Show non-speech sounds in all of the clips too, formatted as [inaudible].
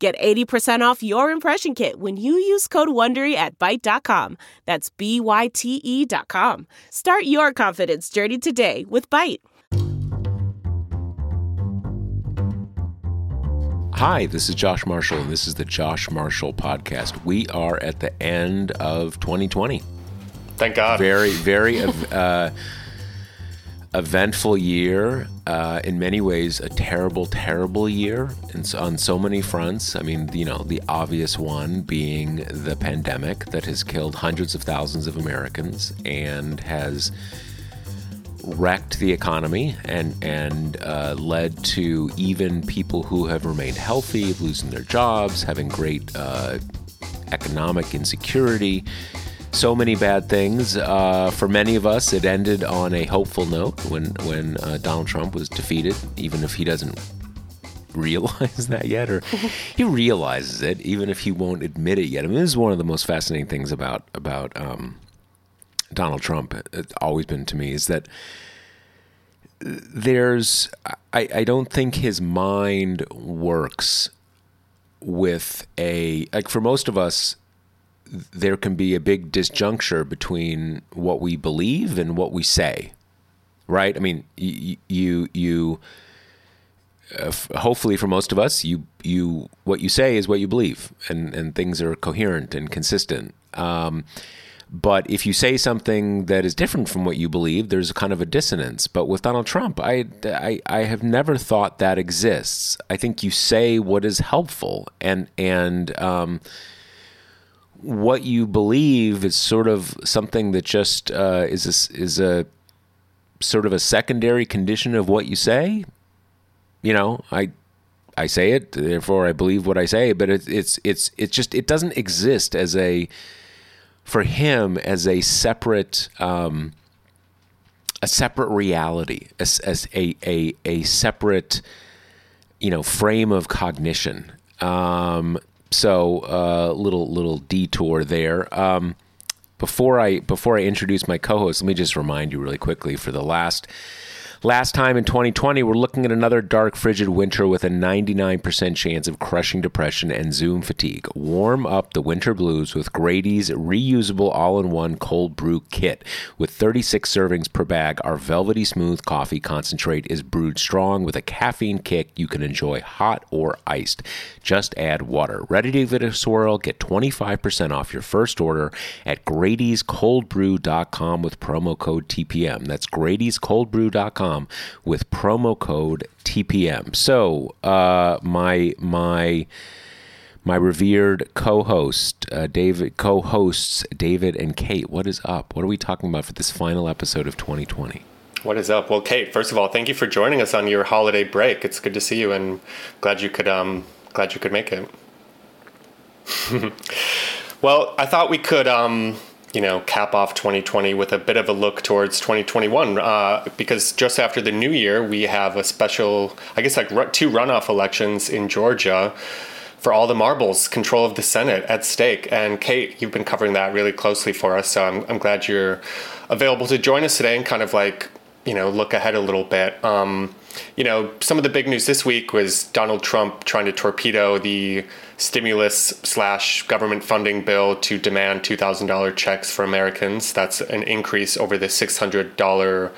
Get 80% off your impression kit when you use code WONDERY at Byte.com. That's B-Y-T-E dot com. Start your confidence journey today with Byte. Hi, this is Josh Marshall, and this is the Josh Marshall Podcast. We are at the end of 2020. Thank God. Very, very [laughs] uh, eventful year. Uh, in many ways, a terrible, terrible year and on so many fronts. I mean, you know, the obvious one being the pandemic that has killed hundreds of thousands of Americans and has wrecked the economy and and uh, led to even people who have remained healthy losing their jobs, having great uh, economic insecurity so many bad things. Uh, for many of us, it ended on a hopeful note when when uh, Donald Trump was defeated, even if he doesn't realize [laughs] that yet, or [laughs] he realizes it, even if he won't admit it yet. I mean, this is one of the most fascinating things about about um, Donald Trump. It's always been to me is that there's I, I don't think his mind works with a like for most of us there can be a big disjuncture between what we believe and what we say, right? I mean, you you, you uh, hopefully for most of us, you you what you say is what you believe, and and things are coherent and consistent. Um, but if you say something that is different from what you believe, there's a kind of a dissonance. But with Donald Trump, I, I, I have never thought that exists. I think you say what is helpful, and and um, what you believe is sort of something that just uh, is a, is a sort of a secondary condition of what you say. You know, I I say it, therefore I believe what I say. But it's it's it's it's just it doesn't exist as a for him as a separate um, a separate reality, as, as a, a a separate you know frame of cognition. Um, so uh, little little detour there. Um, before I before I introduce my co-host, let me just remind you really quickly for the last Last time in 2020, we're looking at another dark, frigid winter with a 99% chance of crushing depression and Zoom fatigue. Warm up the winter blues with Grady's reusable all in one cold brew kit. With 36 servings per bag, our velvety smooth coffee concentrate is brewed strong with a caffeine kick you can enjoy hot or iced. Just add water. Ready to give it a swirl? Get 25% off your first order at Grady'sColdBrew.com with promo code TPM. That's Grady'sColdBrew.com with promo code TPM. So uh, my my my revered co-host uh, David co-hosts David and Kate. What is up? What are we talking about for this final episode of 2020? What is up? Well, Kate, first of all, thank you for joining us on your holiday break. It's good to see you, and glad you could um glad you could make it. [laughs] well, I thought we could um you know, cap off 2020 with a bit of a look towards 2021. Uh, because just after the new year, we have a special, I guess, like two runoff elections in Georgia for all the marbles, control of the Senate at stake. And Kate, you've been covering that really closely for us. So I'm, I'm glad you're available to join us today and kind of like, you know, look ahead a little bit. Um, you know, some of the big news this week was Donald Trump trying to torpedo the stimulus slash government funding bill to demand $2,000 checks for Americans. That's an increase over the $600,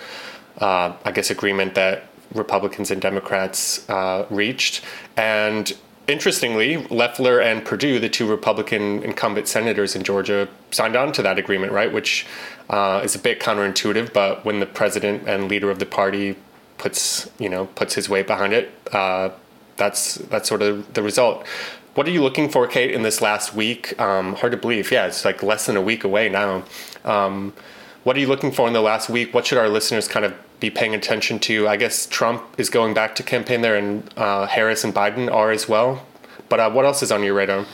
uh, I guess, agreement that Republicans and Democrats uh, reached. And interestingly, Loeffler and Perdue, the two Republican incumbent senators in Georgia, signed on to that agreement, right? Which uh, is a bit counterintuitive, but when the president and leader of the party puts, you know, puts his weight behind it, uh, that's that's sort of the result. What are you looking for, Kate, in this last week? Um, hard to believe. Yeah, it's like less than a week away now. Um, what are you looking for in the last week? What should our listeners kind of be paying attention to? I guess Trump is going back to campaign there, and uh, Harris and Biden are as well. But uh, what else is on your radar?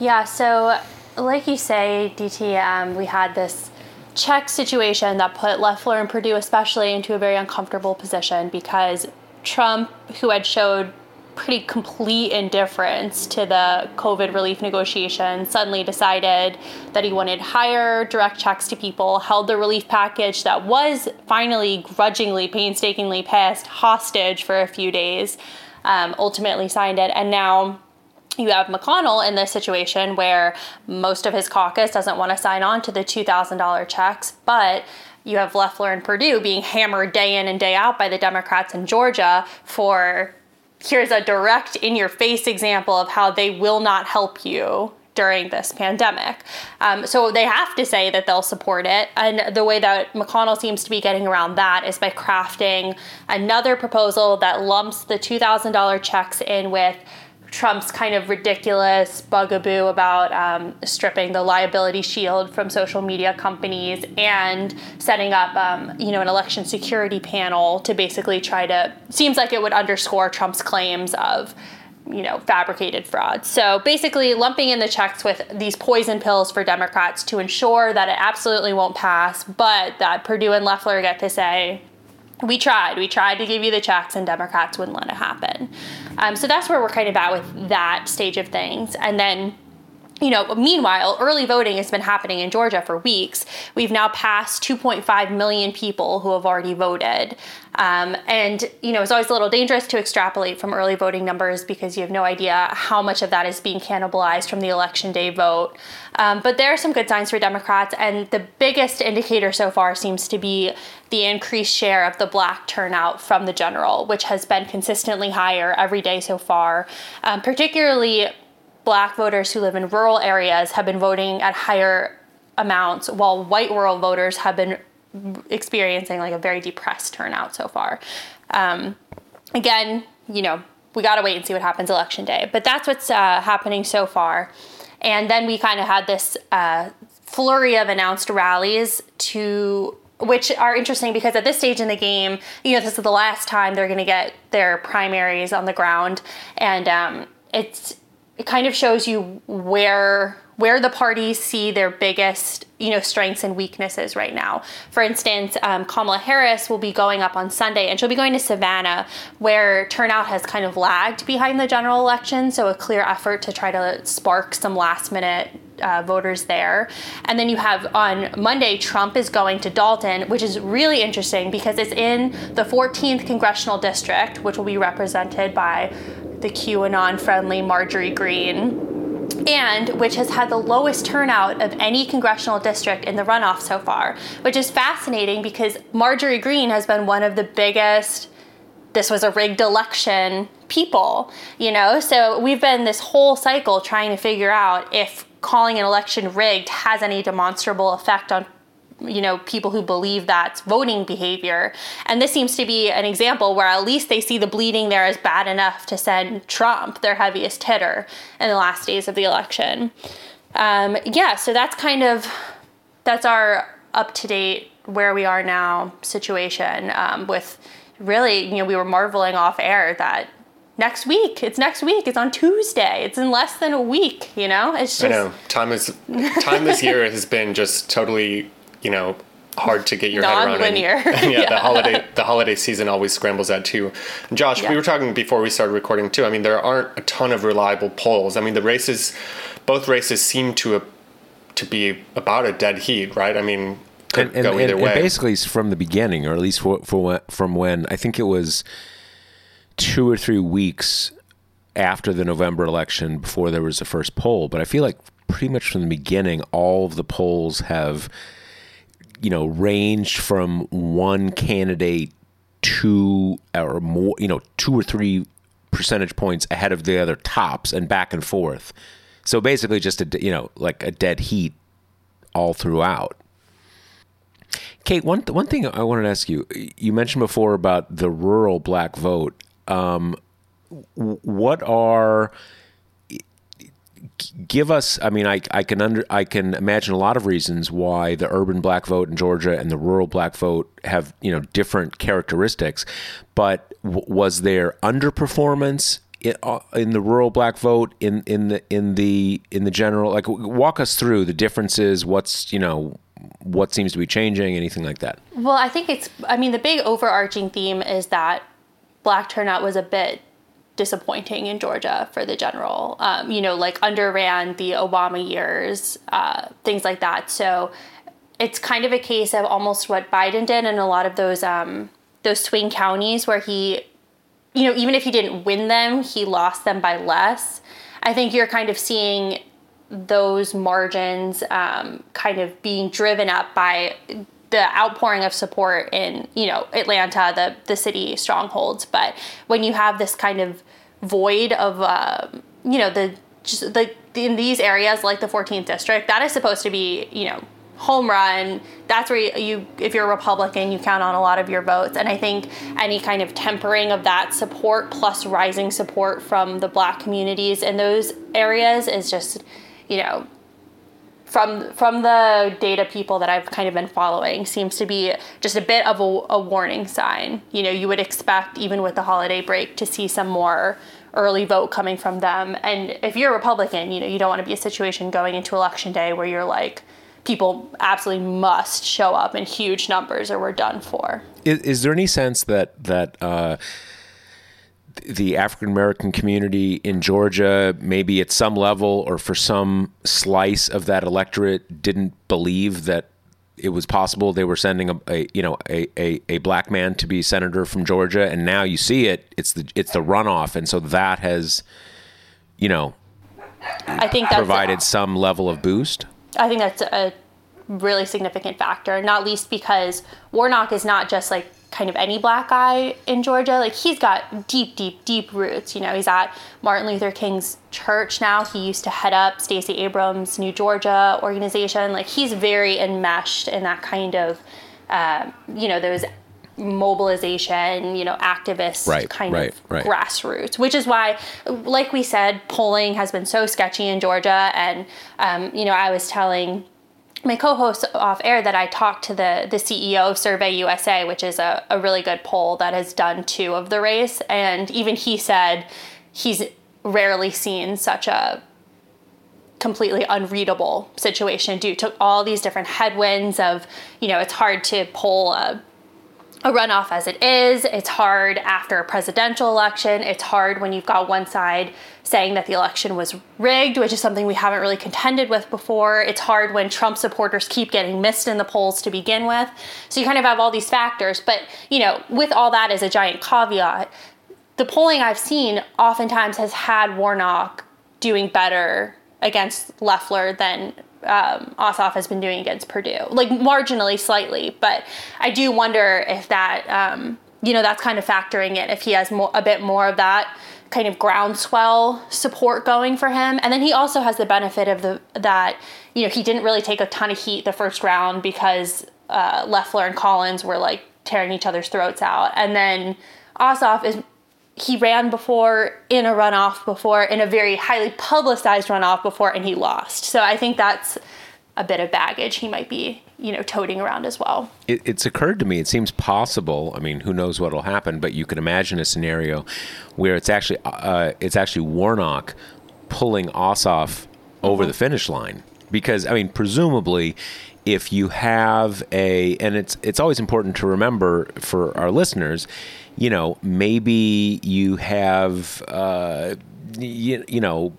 Yeah, so like you say, DT, um, we had this check situation that put Loeffler and Perdue, especially into a very uncomfortable position because Trump, who had showed pretty complete indifference to the COVID relief negotiations, suddenly decided that he wanted higher direct checks to people, held the relief package that was finally grudgingly, painstakingly passed hostage for a few days, um, ultimately signed it, and now you have McConnell in this situation where most of his caucus doesn't want to sign on to the $2,000 checks, but you have Loeffler and Perdue being hammered day in and day out by the Democrats in Georgia for here's a direct in your face example of how they will not help you during this pandemic. Um, so they have to say that they'll support it. And the way that McConnell seems to be getting around that is by crafting another proposal that lumps the $2,000 checks in with Trump's kind of ridiculous bugaboo about um, stripping the liability shield from social media companies and setting up, um, you know, an election security panel to basically try to seems like it would underscore Trump's claims of you know, fabricated fraud. So basically, lumping in the checks with these poison pills for Democrats to ensure that it absolutely won't pass, but that Perdue and Loeffler get to say, we tried. We tried to give you the checks, and Democrats wouldn't let it happen. Um, so that's where we're kind of at with that stage of things. And then you know, meanwhile, early voting has been happening in Georgia for weeks. We've now passed 2.5 million people who have already voted. Um, and, you know, it's always a little dangerous to extrapolate from early voting numbers because you have no idea how much of that is being cannibalized from the election day vote. Um, but there are some good signs for Democrats. And the biggest indicator so far seems to be the increased share of the black turnout from the general, which has been consistently higher every day so far, um, particularly black voters who live in rural areas have been voting at higher amounts, while white rural voters have been experiencing like a very depressed turnout so far. Um, again, you know, we got to wait and see what happens election day, but that's what's uh, happening so far. And then we kind of had this uh, flurry of announced rallies to which are interesting because at this stage in the game, you know, this is the last time they're going to get their primaries on the ground, and um, it's it kind of shows you where where the parties see their biggest you know strengths and weaknesses right now for instance um, kamala harris will be going up on sunday and she'll be going to savannah where turnout has kind of lagged behind the general election so a clear effort to try to spark some last minute uh, voters there. And then you have on Monday, Trump is going to Dalton, which is really interesting because it's in the 14th congressional district, which will be represented by the QAnon friendly Marjorie Greene and which has had the lowest turnout of any congressional district in the runoff so far, which is fascinating because Marjorie Greene has been one of the biggest this was a rigged election people, you know? So we've been this whole cycle trying to figure out if calling an election rigged has any demonstrable effect on you know people who believe that's voting behavior and this seems to be an example where at least they see the bleeding there as bad enough to send trump their heaviest hitter in the last days of the election um, yeah so that's kind of that's our up to date where we are now situation um, with really you know we were marveling off air that next week. It's next week. It's on Tuesday. It's in less than a week. You know, it's just. I know time is time this year has been just totally you know hard to get your head around. And, yeah, [laughs] yeah, the holiday the holiday season always scrambles that too. And Josh, yeah. we were talking before we started recording too. I mean, there aren't a ton of reliable polls. I mean, the races, both races seem to to be about a dead heat, right? I mean, could and, go either and, way. And basically, from the beginning, or at least for, for from when I think it was two or three weeks after the November election, before there was the first poll. But I feel like pretty much from the beginning, all of the polls have you know, ranged from one candidate two or more, you know, two or three percentage points ahead of the other tops and back and forth. So basically, just a you know, like a dead heat all throughout. Kate, one one thing I wanted to ask you: you mentioned before about the rural black vote. Um, what are give us i mean i i can under i can imagine a lot of reasons why the urban black vote in Georgia and the rural black vote have you know different characteristics. But w- was there underperformance uh, in the rural black vote in in the in the in the general like walk us through the differences what's you know what seems to be changing anything like that. Well i think it's i mean the big overarching theme is that black turnout was a bit disappointing in georgia for the general um, you know like underran the obama years uh, things like that so it's kind of a case of almost what biden did in a lot of those um, those swing counties where he you know, even if he didn't win them, he lost them by less. I think you're kind of seeing those margins um, kind of being driven up by the outpouring of support in you know Atlanta, the the city strongholds. But when you have this kind of void of uh, you know the just the in these areas like the 14th district, that is supposed to be you know home run that's where you, if you're a republican you count on a lot of your votes and i think any kind of tempering of that support plus rising support from the black communities in those areas is just you know from from the data people that I've kind of been following seems to be just a bit of a, a warning sign. You know, you would expect even with the holiday break to see some more early vote coming from them. And if you're a Republican, you know, you don't want to be a situation going into election day where you're like, people absolutely must show up in huge numbers or we're done for. Is, is there any sense that that uh, the African American community in Georgia, maybe at some level or for some slice of that electorate, didn't believe that it was possible they were sending a, a you know a, a, a, black man to be senator from Georgia, and now you see it. It's the it's the runoff, and so that has, you know, I think provided some level of boost. I think that's a really significant factor, not least because Warnock is not just like kind of any black guy in Georgia. Like he's got deep, deep, deep roots. You know, he's at Martin Luther King's church now. He used to head up Stacey Abrams' New Georgia organization. Like he's very enmeshed in that kind of, uh, you know, those mobilization, you know, activist right, kind right, of right. grassroots, which is why, like we said, polling has been so sketchy in Georgia. And, um, you know, I was telling my co-host off air that I talked to the the CEO of Survey USA, which is a, a really good poll that has done two of the race, and even he said he's rarely seen such a completely unreadable situation due to all these different headwinds of you know it's hard to poll a a runoff as it is. It's hard after a presidential election. It's hard when you've got one side saying that the election was rigged, which is something we haven't really contended with before. It's hard when Trump supporters keep getting missed in the polls to begin with. So you kind of have all these factors. But, you know, with all that as a giant caveat, the polling I've seen oftentimes has had Warnock doing better against Loeffler than um, Ossoff has been doing against Perdue, like marginally, slightly. But I do wonder if that, um, you know, that's kind of factoring in if he has more, a bit more of that kind of groundswell support going for him. And then he also has the benefit of the that you know he didn't really take a ton of heat the first round because uh, Loeffler and Collins were like tearing each other's throats out, and then Ossoff is he ran before in a runoff before in a very highly publicized runoff before and he lost so i think that's a bit of baggage he might be you know toting around as well. It, it's occurred to me it seems possible i mean who knows what will happen but you can imagine a scenario where it's actually uh, it's actually warnock pulling ossoff over the finish line. Because i mean presumably if you have a and it's it's always important to remember for our listeners you know, maybe you have, uh, you, you know,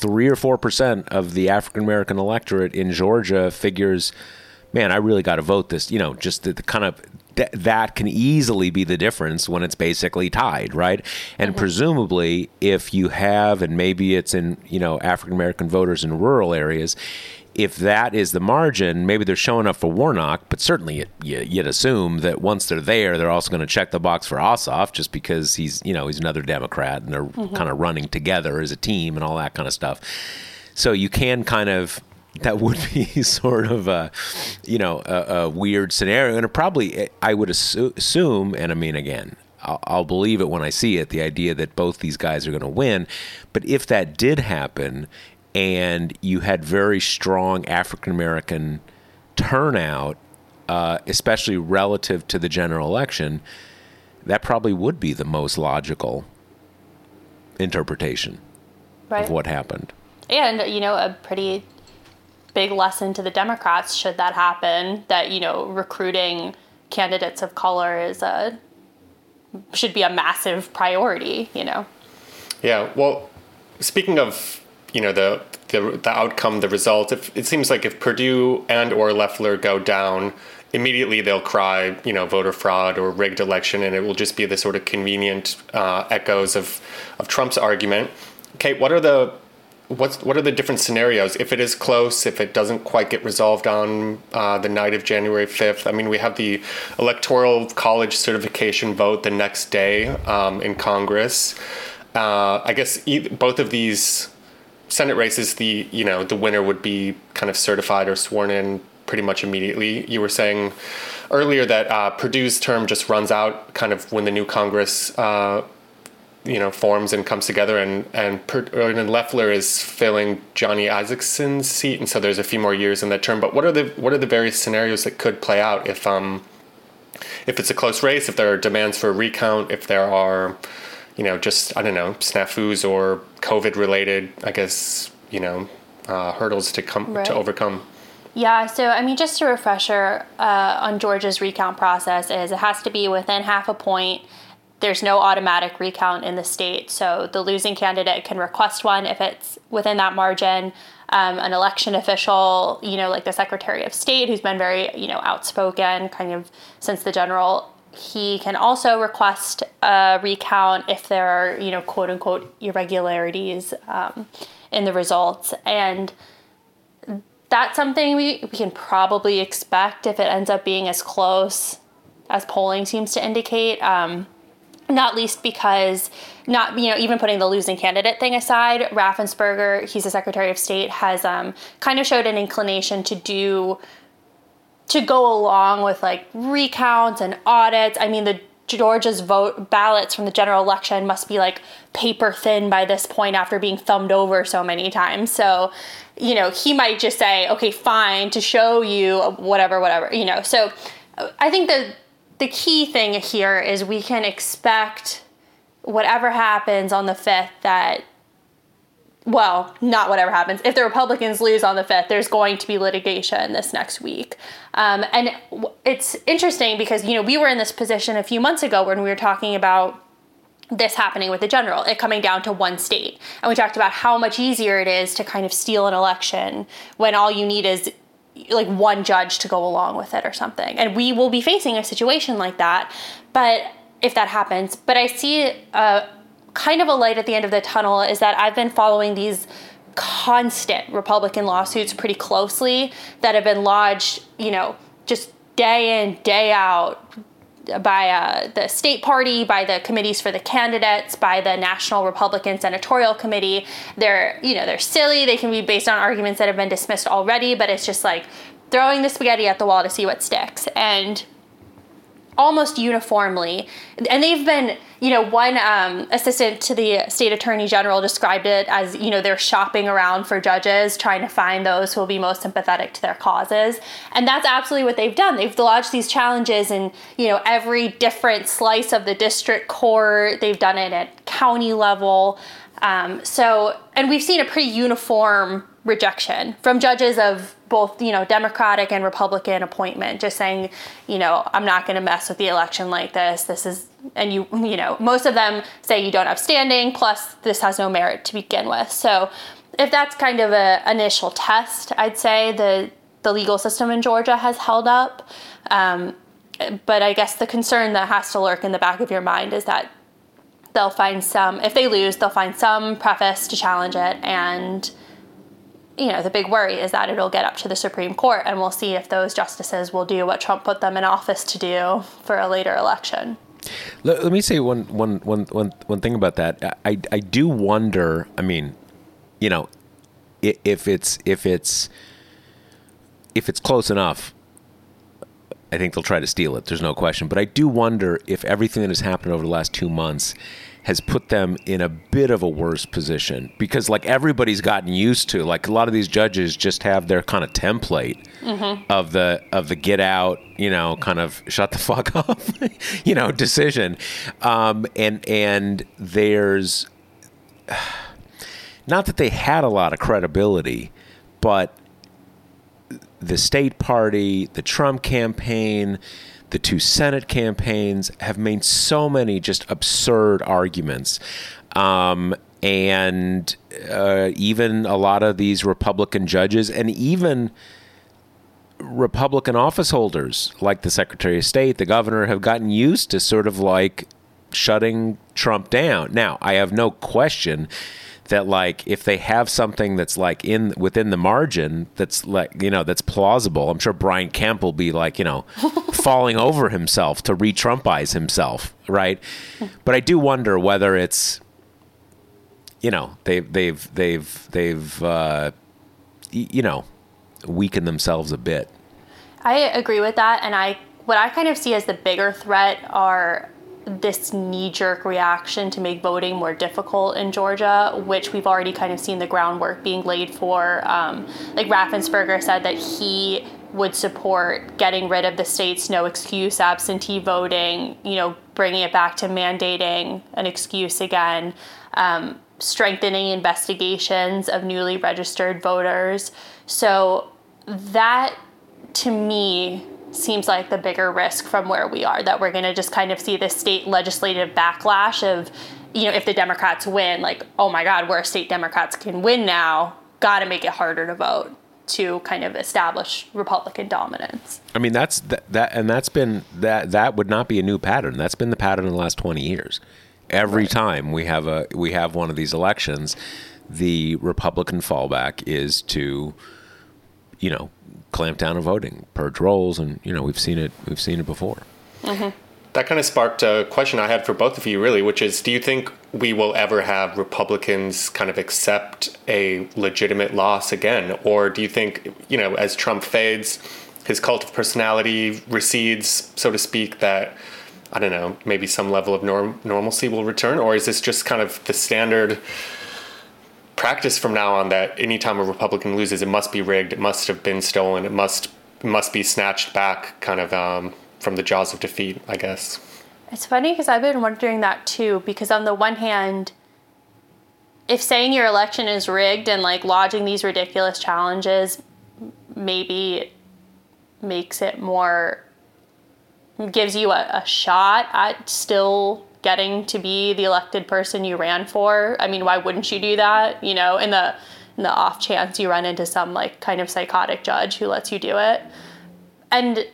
three or four percent of the African American electorate in Georgia figures, man, I really got to vote this. You know, just the, the kind of th- that can easily be the difference when it's basically tied, right? And mm-hmm. presumably, if you have, and maybe it's in you know African American voters in rural areas, if that is the margin, maybe they're showing up for Warnock, but certainly you'd assume that once they're there, they're also going to check the box for Ossoff just because he's, you know, he's another Democrat and they're mm-hmm. kind of running together as a team and all that kind of stuff. So you can kind of that would [laughs] be sort of a, you know, a, a weird scenario, and it probably I would assu- assume, and I mean again, I'll, I'll, believe it when I see it. The idea that both these guys are going to win, but if that did happen, and you had very strong African American turnout, uh, especially relative to the general election, that probably would be the most logical interpretation right. of what happened. And, you know, a pretty big lesson to the Democrats should that happen that, you know, recruiting candidates of color is a should be a massive priority, you know. Yeah, well, speaking of, you know, the the, the outcome, the result, if, it seems like if Perdue and or Loeffler go down, immediately they'll cry, you know, voter fraud or rigged election, and it will just be the sort of convenient uh, echoes of, of Trump's argument. Kate, what are the what's what are the different scenarios? If it is close if it doesn't quite get resolved on uh, the night of january 5th i mean we have the electoral college certification vote the next day um, in congress. Uh, i guess both of these senate races the you know the winner would be kind of certified or sworn in pretty much immediately. You were saying earlier that uh, perdue's term just runs out kind of when the new congress uh, you know forms and comes together and and, per, and Loeffler is filling Johnny Isakson's seat and so there's a few more years in that term. But what are the what are the various scenarios that could play out if um if it's a close race if there are demands for a recount if there are you know just I don't know snafus or covid related I guess you know uh, hurdles to come right. to overcome yeah, so I mean, just a refresher uh, on Georgia's recount process is it has to be within half a point there's no automatic recount in the state. So the losing candidate can request one if it's within that margin. Um, an election official, you know, like the Secretary of State, who's been very, you know, outspoken kind of since the general, he can also request a recount if there are, you know, quote unquote irregularities um, in the results. And that's something we, we can probably expect if it ends up being as close as polling seems to indicate. Um, not least because not you know even putting the losing candidate thing aside raffensperger he's the secretary of state has um, kind of showed an inclination to do to go along with like recounts and audits. I mean the georgia's vote ballots from the general election must be like paper thin by this point after being thumbed over so many times. So you know he might just say okay fine to show you whatever whatever you know. So i think that the key thing here is we can expect whatever happens on the 5th that well, not whatever happens. If the Republicans lose on the 5th, there's going to be litigation this next week. Um, and it's interesting because, you know, we were in this position a few months ago when we were talking about this happening with the general, it coming down to one state. And we talked about how much easier it is to kind of steal an election when all you need is like one judge to go along with it or something. And we will be facing a situation like that. But if that happens, but I see a kind of a light at the end of the tunnel is that I've been following these constant Republican lawsuits pretty closely that have been lodged, you know, just day in, day out by uh, the state party, by the committees for the candidates, by the National Republican Senatorial Committee. They're, you know, they're silly. They can be based on arguments that have been dismissed already, but it's just like throwing the spaghetti at the wall to see what sticks. And almost uniformly. And they've been, you know, one um, assistant to the state attorney general described it as, you know, they're shopping around for judges, trying to find those who will be most sympathetic to their causes. And that's absolutely what they've done. They've lodged these challenges in, you know, every different slice of the district court. They've done it at county level. Um, so, and we've seen a pretty uniform rejection from judges of both you know democratic and republican appointment just saying you know i'm not going to mess with the election like this this is and you you know most of them say you don't have standing plus this has no merit to begin with. So if that's kind of a initial test i'd say the the legal system in georgia has held up. Um, but i guess the concern that has to lurk in the back of your mind is that they'll find some if they lose they'll find some preface to challenge it and you know, the big worry is that it'll get up to the Supreme Court and we'll see if those justices will do what Trump put them in office to do for a later election. Let, let me say one, one, one, one, one thing about that. I, I do wonder, I mean, you know, if it's, if it's, if it's close enough, I think they'll try to steal it. There's no question. But I do wonder if everything that has happened over the last two months has put them in a bit of a worse position because like everybody's gotten used to like a lot of these judges just have their kind of template mm-hmm. of the of the get out you know kind of shut the fuck [laughs] up you know decision um, and and there's [sighs] not that they had a lot of credibility, but the state party, the Trump campaign, the two Senate campaigns have made so many just absurd arguments. Um, and uh, even a lot of these Republican judges, and even Republican office holders like the Secretary of State, the governor, have gotten used to sort of like shutting Trump down. Now, I have no question that like if they have something that's like in within the margin that's like you know that's plausible i'm sure brian kemp will be like you know [laughs] falling over himself to re-trumpize himself right? But i do wonder whether it's you know they've they've they've they've uh, you know weakened themselves a bit. I agree with that, and I what I kind of see as the bigger threat are this knee-jerk reaction to make voting more difficult in Georgia, which we've already kind of seen the groundwork being laid for. Um, like Raffensperger said that he would support getting rid of the state's no excuse absentee voting, you know, bringing it back to mandating an excuse again, um, strengthening investigations of newly registered voters. So that to me seems like the bigger risk from where we are that we're going to just kind of see this state legislative backlash of you know if the democrats win like oh my god where state democrats can win now got to make it harder to vote to kind of establish republican dominance. I mean that's that, that and that's been that that would not be a new pattern. That's been the pattern in the last 20 years. Every right. time we have a we have one of these elections the republican fallback is to you know clamp down on voting, purge rolls, and you know we've seen it. We've seen it before. Mm-hmm. That kind of sparked a question I had for both of you, really, which is: Do you think we will ever have Republicans kind of accept a legitimate loss again, or do you think, you know, as Trump fades, his cult of personality recedes, so to speak, that I don't know, maybe some level of norm- normalcy will return, or is this just kind of the standard? Practice from now on that anytime a Republican loses, it must be rigged, it must have been stolen, it must must be snatched back, kind of um, from the jaws of defeat, I guess. It's funny because I've been wondering that too. Because on the one hand, if saying your election is rigged and like lodging these ridiculous challenges, maybe makes it more gives you a, a shot at still getting to be the elected person you ran for. I mean, why wouldn't you do that? You know, in the in the off chance you run into some like kind of psychotic judge who lets you do it. And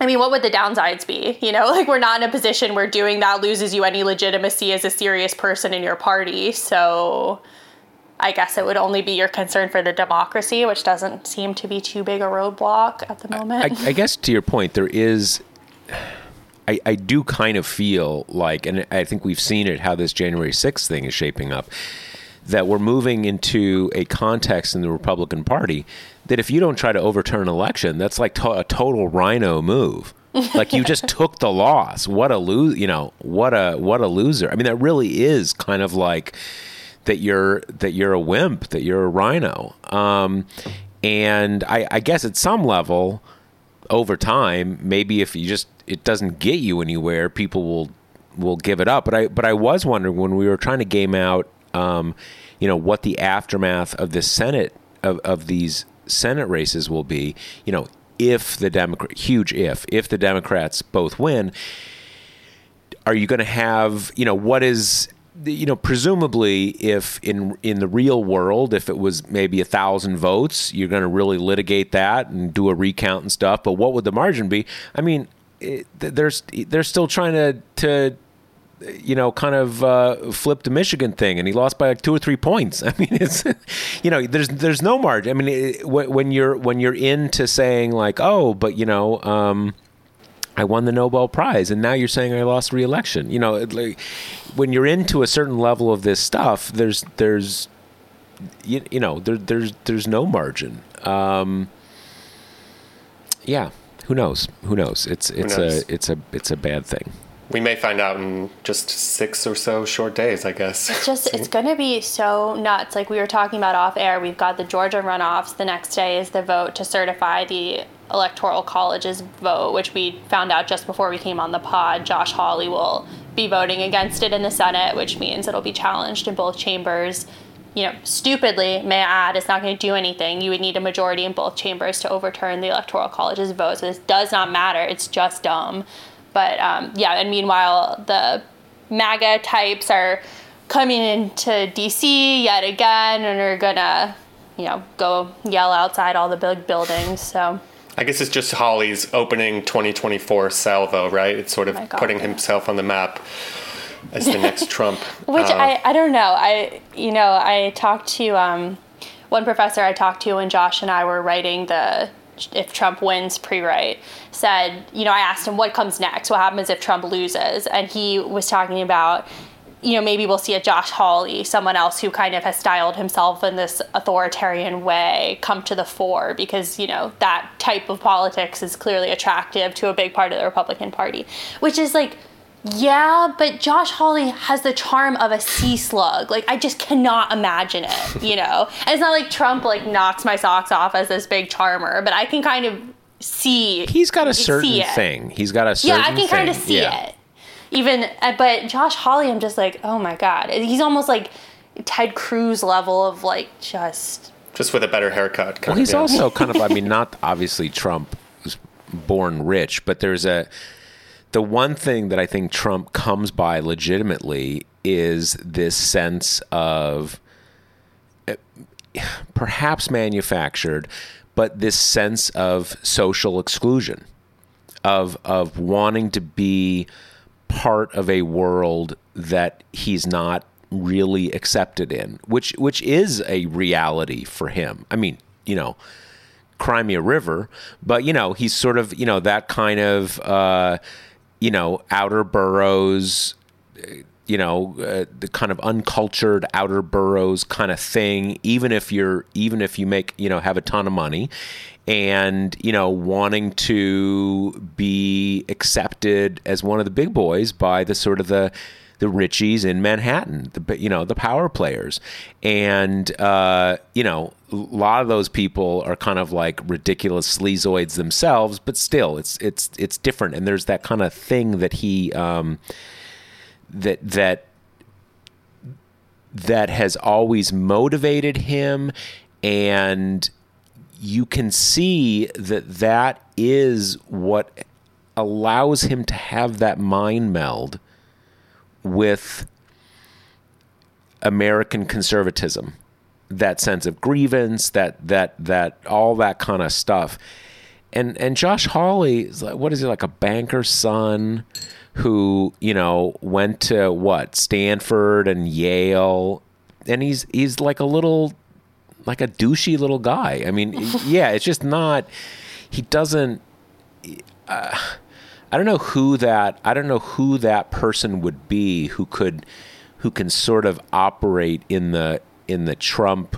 I mean, what would the downsides be? You know, [laughs] like we're not in a position where doing that loses you any legitimacy as a serious person in your party. So I guess it would only be your concern for the democracy, which doesn't seem to be too big a roadblock at the moment. I, I guess to your point, there is I, I do kind of feel like, and I think we've seen it how this January 6th thing is shaping up, that we're moving into a context in the Republican Party that if you don't try to overturn an election, that's like to- a total rhino move. [laughs] like you just took the loss. What a lose, you know, what a what a loser. I mean, that really is kind of like that you're that you're a wimp, that you're a rhino. Um, and I, I guess at some level, over time, maybe if you just it doesn't get you anywhere, people will will give it up. But I but I was wondering when we were trying to game out, um, you know, what the aftermath of the Senate of, of these Senate races will be. You know, if the Democrat huge if if the Democrats both win, are you going to have you know what is you know, presumably, if in in the real world, if it was maybe a thousand votes, you're going to really litigate that and do a recount and stuff. But what would the margin be? I mean, it, there's they're still trying to to you know, kind of uh, flip the Michigan thing, and he lost by like two or three points. [laughs] I mean, it's you know, there's there's no margin. I mean, it, when you're when you're into saying like, oh, but you know, um, I won the Nobel Prize, and now you're saying I lost re-election. You know, like, when you're into a certain level of this stuff, there's there's you, you know there, there's there's no margin. Um, yeah, who knows? Who knows? It's it's knows? a it's a it's a bad thing. We may find out in just six or so short days, I guess. It's just it's [laughs] going to be so nuts. Like we were talking about off air, we've got the Georgia runoffs. The next day is the vote to certify the electoral college's vote, which we found out just before we came on the pod. Josh Hawley will be voting against it in the Senate, which means it'll be challenged in both chambers. You know, stupidly, may I add, it's not going to do anything. You would need a majority in both chambers to overturn the Electoral College's vote. So this does not matter. It's just dumb. But um, yeah, and meanwhile, the MAGA types are coming into DC yet again and are gonna, you know, go yell outside all the big buildings. So. I guess it's just Hawley's opening 2024 salvo, right? It's sort of oh putting himself on the map as the next Trump. [laughs] Which uh, I, I don't know. I you know I talked to um, one professor I talked to when Josh and I were writing the if Trump wins pre-write said you know I asked him what comes next what happens if Trump loses and he was talking about you know, maybe we'll see a Josh Hawley, someone else who kind of has styled himself in this authoritarian way, come to the fore because, you know, that type of politics is clearly attractive to a big part of the Republican Party. Which is like, yeah, but Josh Hawley has the charm of a sea slug. Like, I just cannot imagine it, [laughs] you know? and it's not like Trump, like, knocks my socks off as this big charmer, but I can kind of see. He's got a certain thing. He's got a certain Yeah, I can kind of see yeah. it even uh, but Josh Hawley, I'm just like, oh my god, he's almost like Ted Cruz level of like just just with a better haircut. well, he's also kind of. I mean, [laughs] not obviously Trump was born rich, but there's a the one thing that I think Trump comes by legitimately is this sense of uh, perhaps manufactured, but this sense of social exclusion, of of wanting to be part of a world that he's not really accepted in, which which is a reality for him. I mean, you know, Crimea River, but you know, he's sort of you know that kind of uh, you know outer boroughs. You know, uh, the kind of uncultured outer boroughs kind of thing. Even if you're, even if you make, you know, have a ton of money, and you know wanting to be accepted as one of the big boys by the sort of the the Richies in Manhattan, the you know the power players, and uh, you know a lot of those people are kind of like ridiculous sleazoids themselves, but still it's it's it's different, and there's that kind of thing that he um, that that that has always motivated him. And you can see that that is what allows him to have that mind meld with American conservatism, that sense of grievance, that that that all that kind of stuff. And and Josh Hawley what is he like a banker's son who you know went to what Stanford and Yale, and he's he's like a little like a douchey little guy. I mean, [laughs] yeah, it's just not. He doesn't. Uh, I don't know who that. I don't know who that person would be who could, who can sort of operate in the in the Trump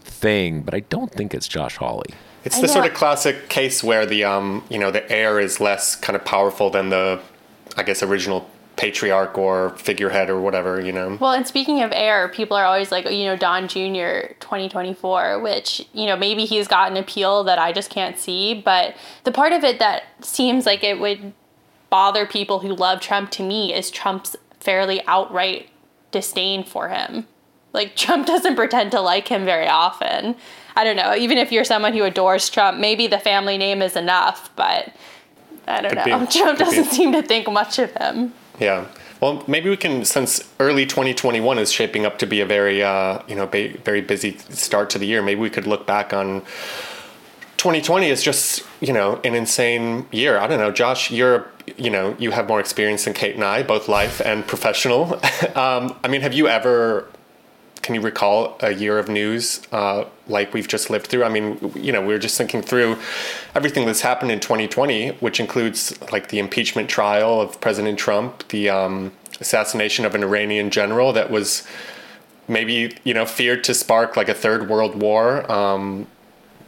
thing, but I don't think it's Josh Hawley. It's the sort of classic case where the um, you know, the heir is less kind of powerful than the, I guess, original patriarch or figurehead or whatever, you know. Well, and speaking of heir, people are always like, you know, Don Jr. 2024, which, you know, maybe he's got an appeal that I just can't see. But the part of it that seems like it would bother people who love Trump to me is Trump's fairly outright disdain for him. Like, [laughs] Trump doesn't pretend to like him very often. I don't know. Even if you're someone who adores Trump, maybe the family name is enough, but I don't Could know. Be. [laughs] Trump doesn't be. seem to think much of him. Yeah. Well, maybe we can, since early 2021 is shaping up to be a very, uh, you know, ba- very busy start to the year. Maybe we could look back on 2020 is just, you know, an insane year. I don't know, Josh. You're, you know, you have more experience than Kate and I, both life and professional. [laughs] um, I mean, have you ever can you recall a year of news uh, like we've just lived through? I mean, you know, we are just thinking through everything that's happened in 2020, which includes like the impeachment trial of President Trump, the um, assassination of an Iranian general that was maybe you know feared to spark like a third world war. Um,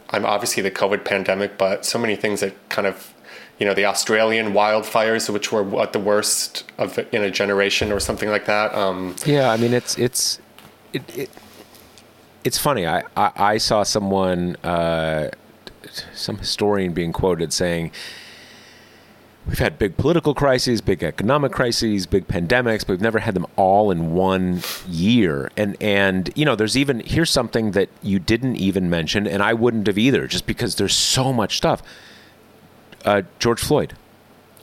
I'm obviously the COVID pandemic, but so many things that kind of you know the Australian wildfires, which were what the worst of in a generation or something like that. Um, yeah, I mean it's it's it, it it's funny. I, I, I saw someone, uh, some historian being quoted saying, we've had big political crises, big economic crises, big pandemics, but we've never had them all in one year. And and you know, there's even here's something that you didn't even mention, and I wouldn't have either, just because there's so much stuff. Uh, George Floyd.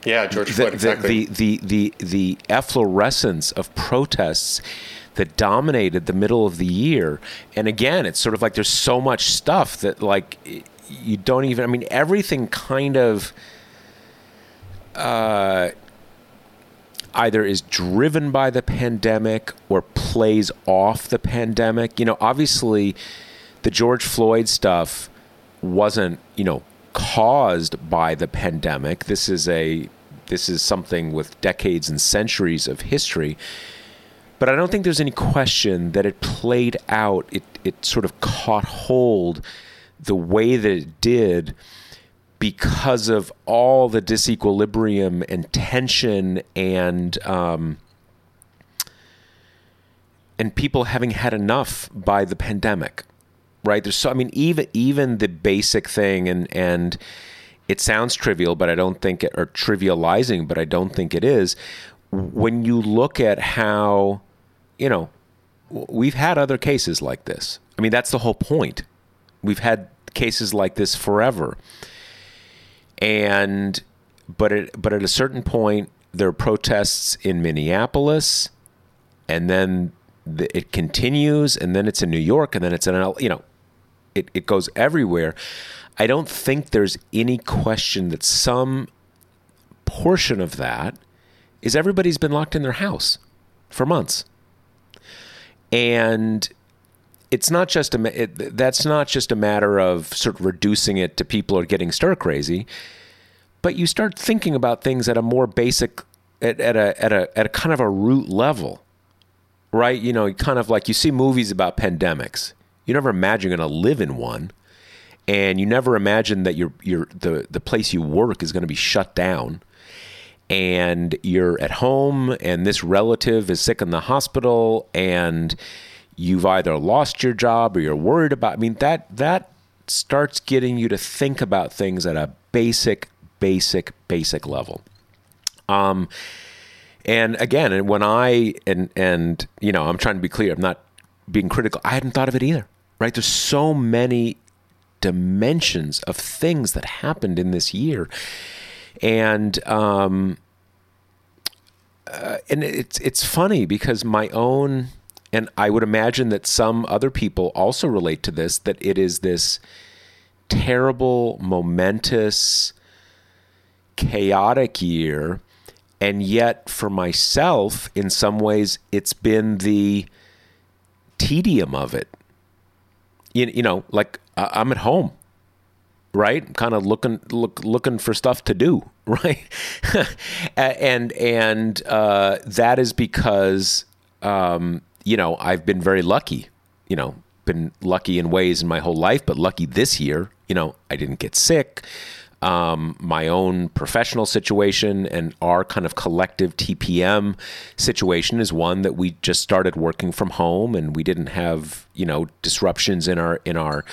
Yeah, George Floyd. The, exactly. The, the the the efflorescence of protests that dominated the middle of the year, and again, it's sort of like there's so much stuff that like you don't even. I mean, everything kind of uh, either is driven by the pandemic or plays off the pandemic. You know, obviously, the George Floyd stuff wasn't, you know, caused by the pandemic. This is a this is something with decades and centuries of history. But I don't think there's any question that it played out. It it sort of caught hold the way that it did because of all the disequilibrium and tension and um, and people having had enough by the pandemic, right? There's so I mean even even the basic thing and and it sounds trivial, but I don't think it or trivializing, but I don't think it is. When you look at how, you know, we've had other cases like this. I mean, that's the whole point. We've had cases like this forever and but it, but at a certain point there are protests in Minneapolis and then the, it continues and then it's in New York and then it's in you know it, it goes everywhere I don't think there's any question that some portion of that is everybody's been locked in their house for months and it's not just a it, that's not just a matter of sort of reducing it to people are getting stir crazy, but you start thinking about things at a more basic at, at a at a at a kind of a root level, right? You know, kind of like you see movies about pandemics. You never imagine you're going to live in one, and you never imagine that your your the the place you work is going to be shut down and you're at home and this relative is sick in the hospital and you've either lost your job or you're worried about. I mean that that starts getting you to think about things at a basic, basic, basic level. Um, and again, when I and and you know, I'm trying to be clear. I'm not being critical. I hadn't thought of it either. Right? There's so many dimensions of things that happened in this year, and um, uh, and it's it's funny because my own and I would imagine that some other people also relate to this that it is this terrible, momentous, chaotic year. And yet, for myself, in some ways, it's been the tedium of it. You, you know, like I'm at home, right? Kind of looking look looking for stuff to do, [laughs] right? and and uh, that is because um, you know, I've been very lucky, you know, been lucky in ways in my whole life, but lucky this year, you know, I didn't get sick. Um, my own professional situation and our kind of collective TPM situation is one that we just started working from home and we didn't have, you know, disruptions in our, in our,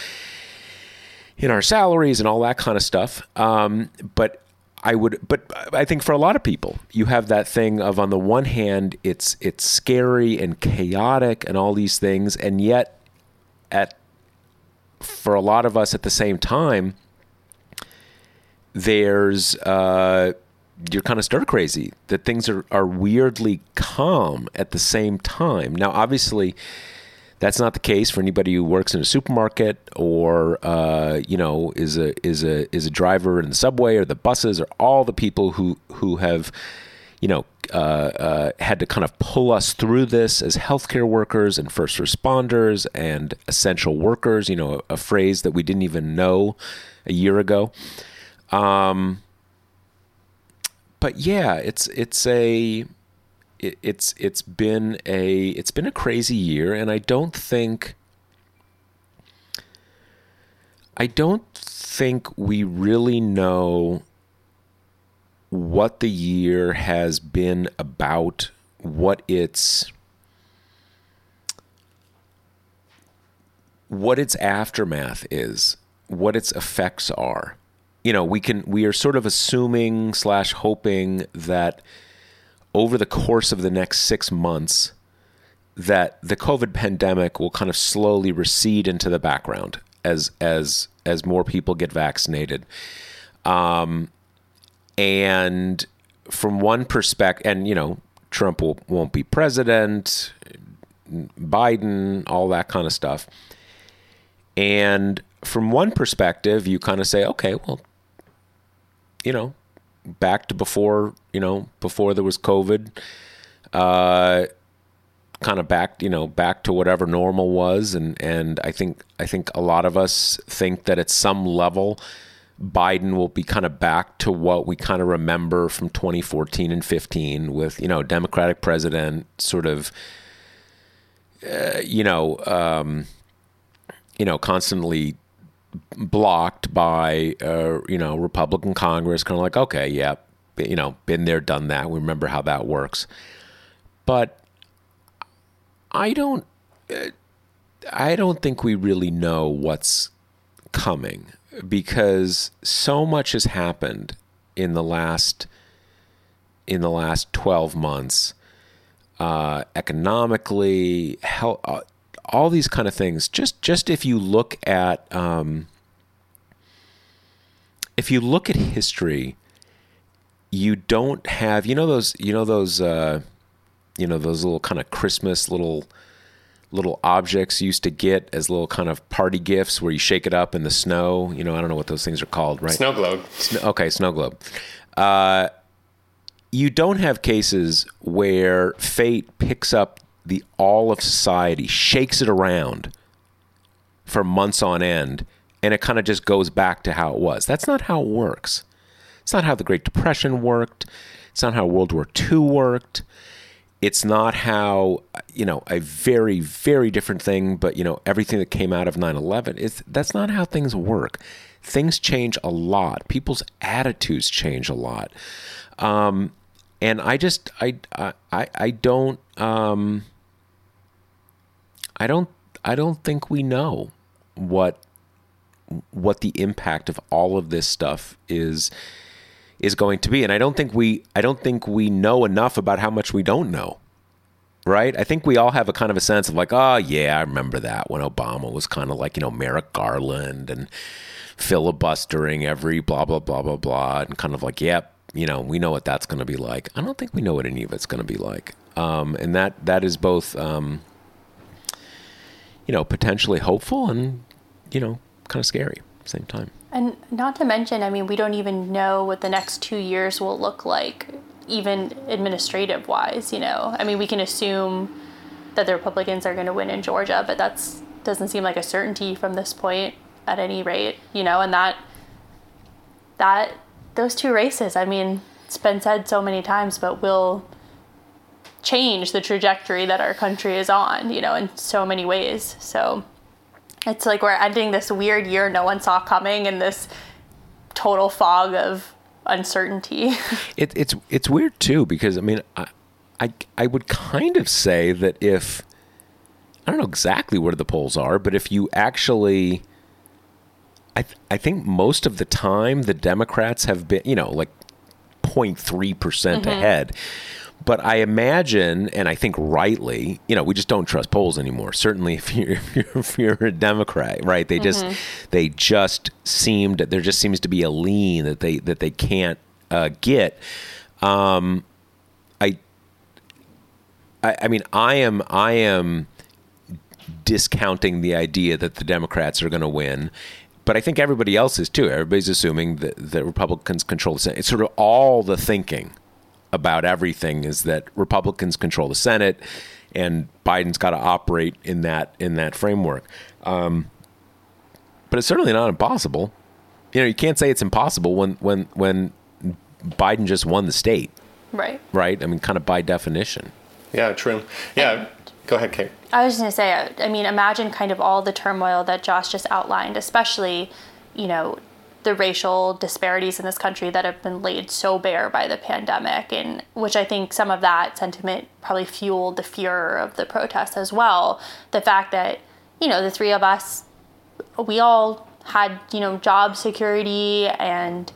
in our salaries and all that kind of stuff. Um, but I would, but I think for a lot of people, you have that thing of on the one hand, it's it's scary and chaotic and all these things, and yet, at for a lot of us at the same time, there's uh, you're kind of stir crazy that things are are weirdly calm at the same time. Now, obviously that's not the case for anybody who works in a supermarket or uh, you know is a is a is a driver in the subway or the buses or all the people who who have you know uh, uh, had to kind of pull us through this as healthcare workers and first responders and essential workers. You know, a, a phrase that we didn't even know a year ago. Um, but yeah, it's it's a it, it's it's been a it's been a crazy year, and I don't think I don't think we really know what the year has been about, what its what its aftermath is, what its effects are. you know, we can we are sort of assuming slash hoping that over the course of the next six months, that the COVID pandemic will kind of slowly recede into the background as as as more people get vaccinated. Um, and from one perspective, and you know, Trump will, won't be president, Biden, all that kind of stuff. And from one perspective, you kind of say, okay, well, you know, back to before, you know, before there was COVID, uh, kind of back, you know, back to whatever normal was. And, and I think, I think a lot of us think that at some level, Biden will be kind of back to what we kind of remember from 2014 and 15 with, you know, Democratic president sort of, uh, you know, um, you know, constantly blocked by, uh, you know, Republican Congress, kind of like, okay, yeah, you know, been there, done that. We remember how that works. But I don't, uh, I don't think we really know what's coming because so much has happened in the last in the last 12 months uh, economically health, uh, all these kind of things just just if you look at um, if you look at history you don't have you know those you know those uh, you know those little kind of christmas little little objects you used to get as little kind of party gifts where you shake it up in the snow. You know, I don't know what those things are called, right? Snow globe. okay, snow globe. Uh, you don't have cases where fate picks up the all of society, shakes it around for months on end, and it kind of just goes back to how it was. That's not how it works. It's not how the Great Depression worked. It's not how World War II worked it's not how you know a very very different thing but you know everything that came out of 9-11 is that's not how things work things change a lot people's attitudes change a lot um, and i just i i i don't um, i don't i don't think we know what what the impact of all of this stuff is is going to be. And I don't think we I don't think we know enough about how much we don't know. Right? I think we all have a kind of a sense of like, oh yeah, I remember that when Obama was kind of like, you know, Merrick Garland and filibustering every blah blah blah blah blah and kind of like, yep, you know, we know what that's going to be like. I don't think we know what any of it's going to be like. Um, and that that is both um, you know, potentially hopeful and you know, kind of scary at the same time. And not to mention, I mean, we don't even know what the next two years will look like, even administrative wise, you know. I mean, we can assume that the Republicans are going to win in Georgia, but that's doesn't seem like a certainty from this point at any rate, you know, and that that those two races, I mean, it's been said so many times, but will change the trajectory that our country is on, you know, in so many ways. So it's like we're ending this weird year no one saw coming in this total fog of uncertainty. [laughs] it, it's it's weird too because I mean I, I I would kind of say that if I don't know exactly where the polls are, but if you actually I th- I think most of the time the Democrats have been, you know, like 0.3% mm-hmm. ahead. But I imagine, and I think rightly, you know, we just don't trust polls anymore. Certainly, if you're [laughs] if you're, if you're a Democrat, right? They just mm-hmm. they just seemed there just seems to be a lean that they that they can't uh, get. Um, I, I I mean, I am I am discounting the idea that the Democrats are going to win but I think everybody else is too. Everybody's assuming that the Republicans control the Senate. It's sort of all the thinking about everything is that Republicans control the Senate, and Biden's got to operate in that in that framework. Um, but it's certainly not impossible. You know, you can't say it's impossible when when when Biden just won the state. Right. Right. I mean, kind of by definition. Yeah. True. Yeah. And Go ahead, Kate. I was going to say, I mean, imagine kind of all the turmoil that Josh just outlined, especially, you know, the racial disparities in this country that have been laid so bare by the pandemic, and which I think some of that sentiment probably fueled the furor of the protests as well. The fact that, you know, the three of us, we all had you know job security and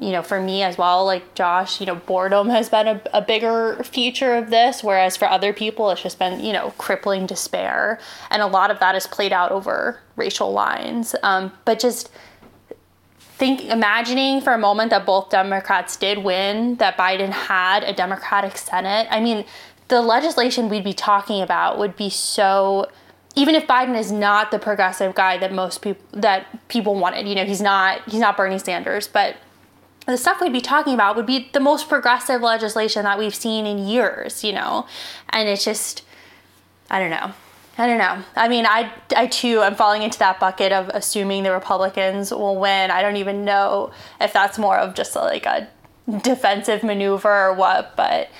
you know for me as well like josh you know boredom has been a, a bigger feature of this whereas for other people it's just been you know crippling despair and a lot of that is played out over racial lines um, but just think imagining for a moment that both democrats did win that biden had a democratic senate i mean the legislation we'd be talking about would be so even if Biden is not the progressive guy that most people that people wanted, you know, he's not he's not Bernie Sanders, but the stuff we'd be talking about would be the most progressive legislation that we've seen in years, you know. And it's just I don't know. I don't know. I mean, I, I too am falling into that bucket of assuming the Republicans will win. I don't even know if that's more of just like a defensive maneuver or what, but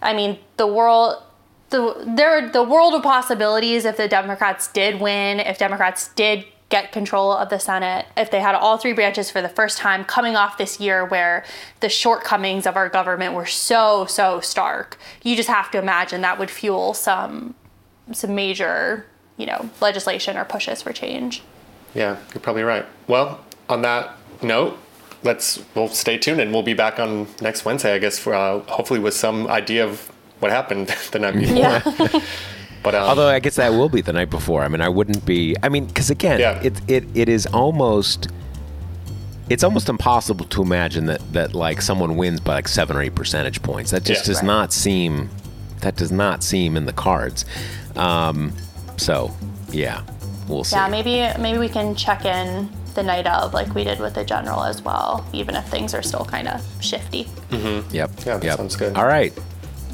I mean, the world the there the world of possibilities if the Democrats did win, if Democrats did get control of the Senate, if they had all three branches for the first time coming off this year where the shortcomings of our government were so so stark. You just have to imagine that would fuel some some major, you know, legislation or pushes for change. Yeah, you're probably right. Well, on that note, let's we'll stay tuned and we'll be back on next Wednesday, I guess, for uh, hopefully with some idea of what happened [laughs] the night before. Yeah. [laughs] But um, Although I guess that will be the night before. I mean, I wouldn't be. I mean, because again, Yeah. it it it is almost. It's almost impossible to imagine that that like someone wins by like seven or eight percentage points. That just Yeah. does Right. not seem. That does not seem in the cards. Um, so, yeah, we'll see. Yeah, maybe maybe we can check in the night of like we did with the general as well, even if things are still kind of shifty. Mm-hmm. Yep. Yeah, that yep. sounds good. All right.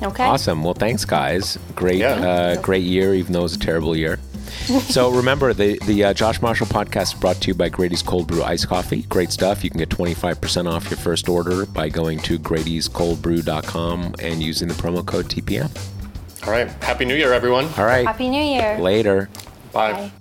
Okay. Awesome. Well, thanks, guys. Great, Yeah. uh, great year, even though it was a terrible year. [laughs] so remember, the the uh, Josh Marshall podcast is brought to you by Grady's Cold Brew Ice Coffee. Great stuff. You can get 25% off your first order by going to Grady'sColdBrew.com and using the promo code TPM. All right. Happy New Year, everyone. All right. Happy New Year. Later. Bye. Bye.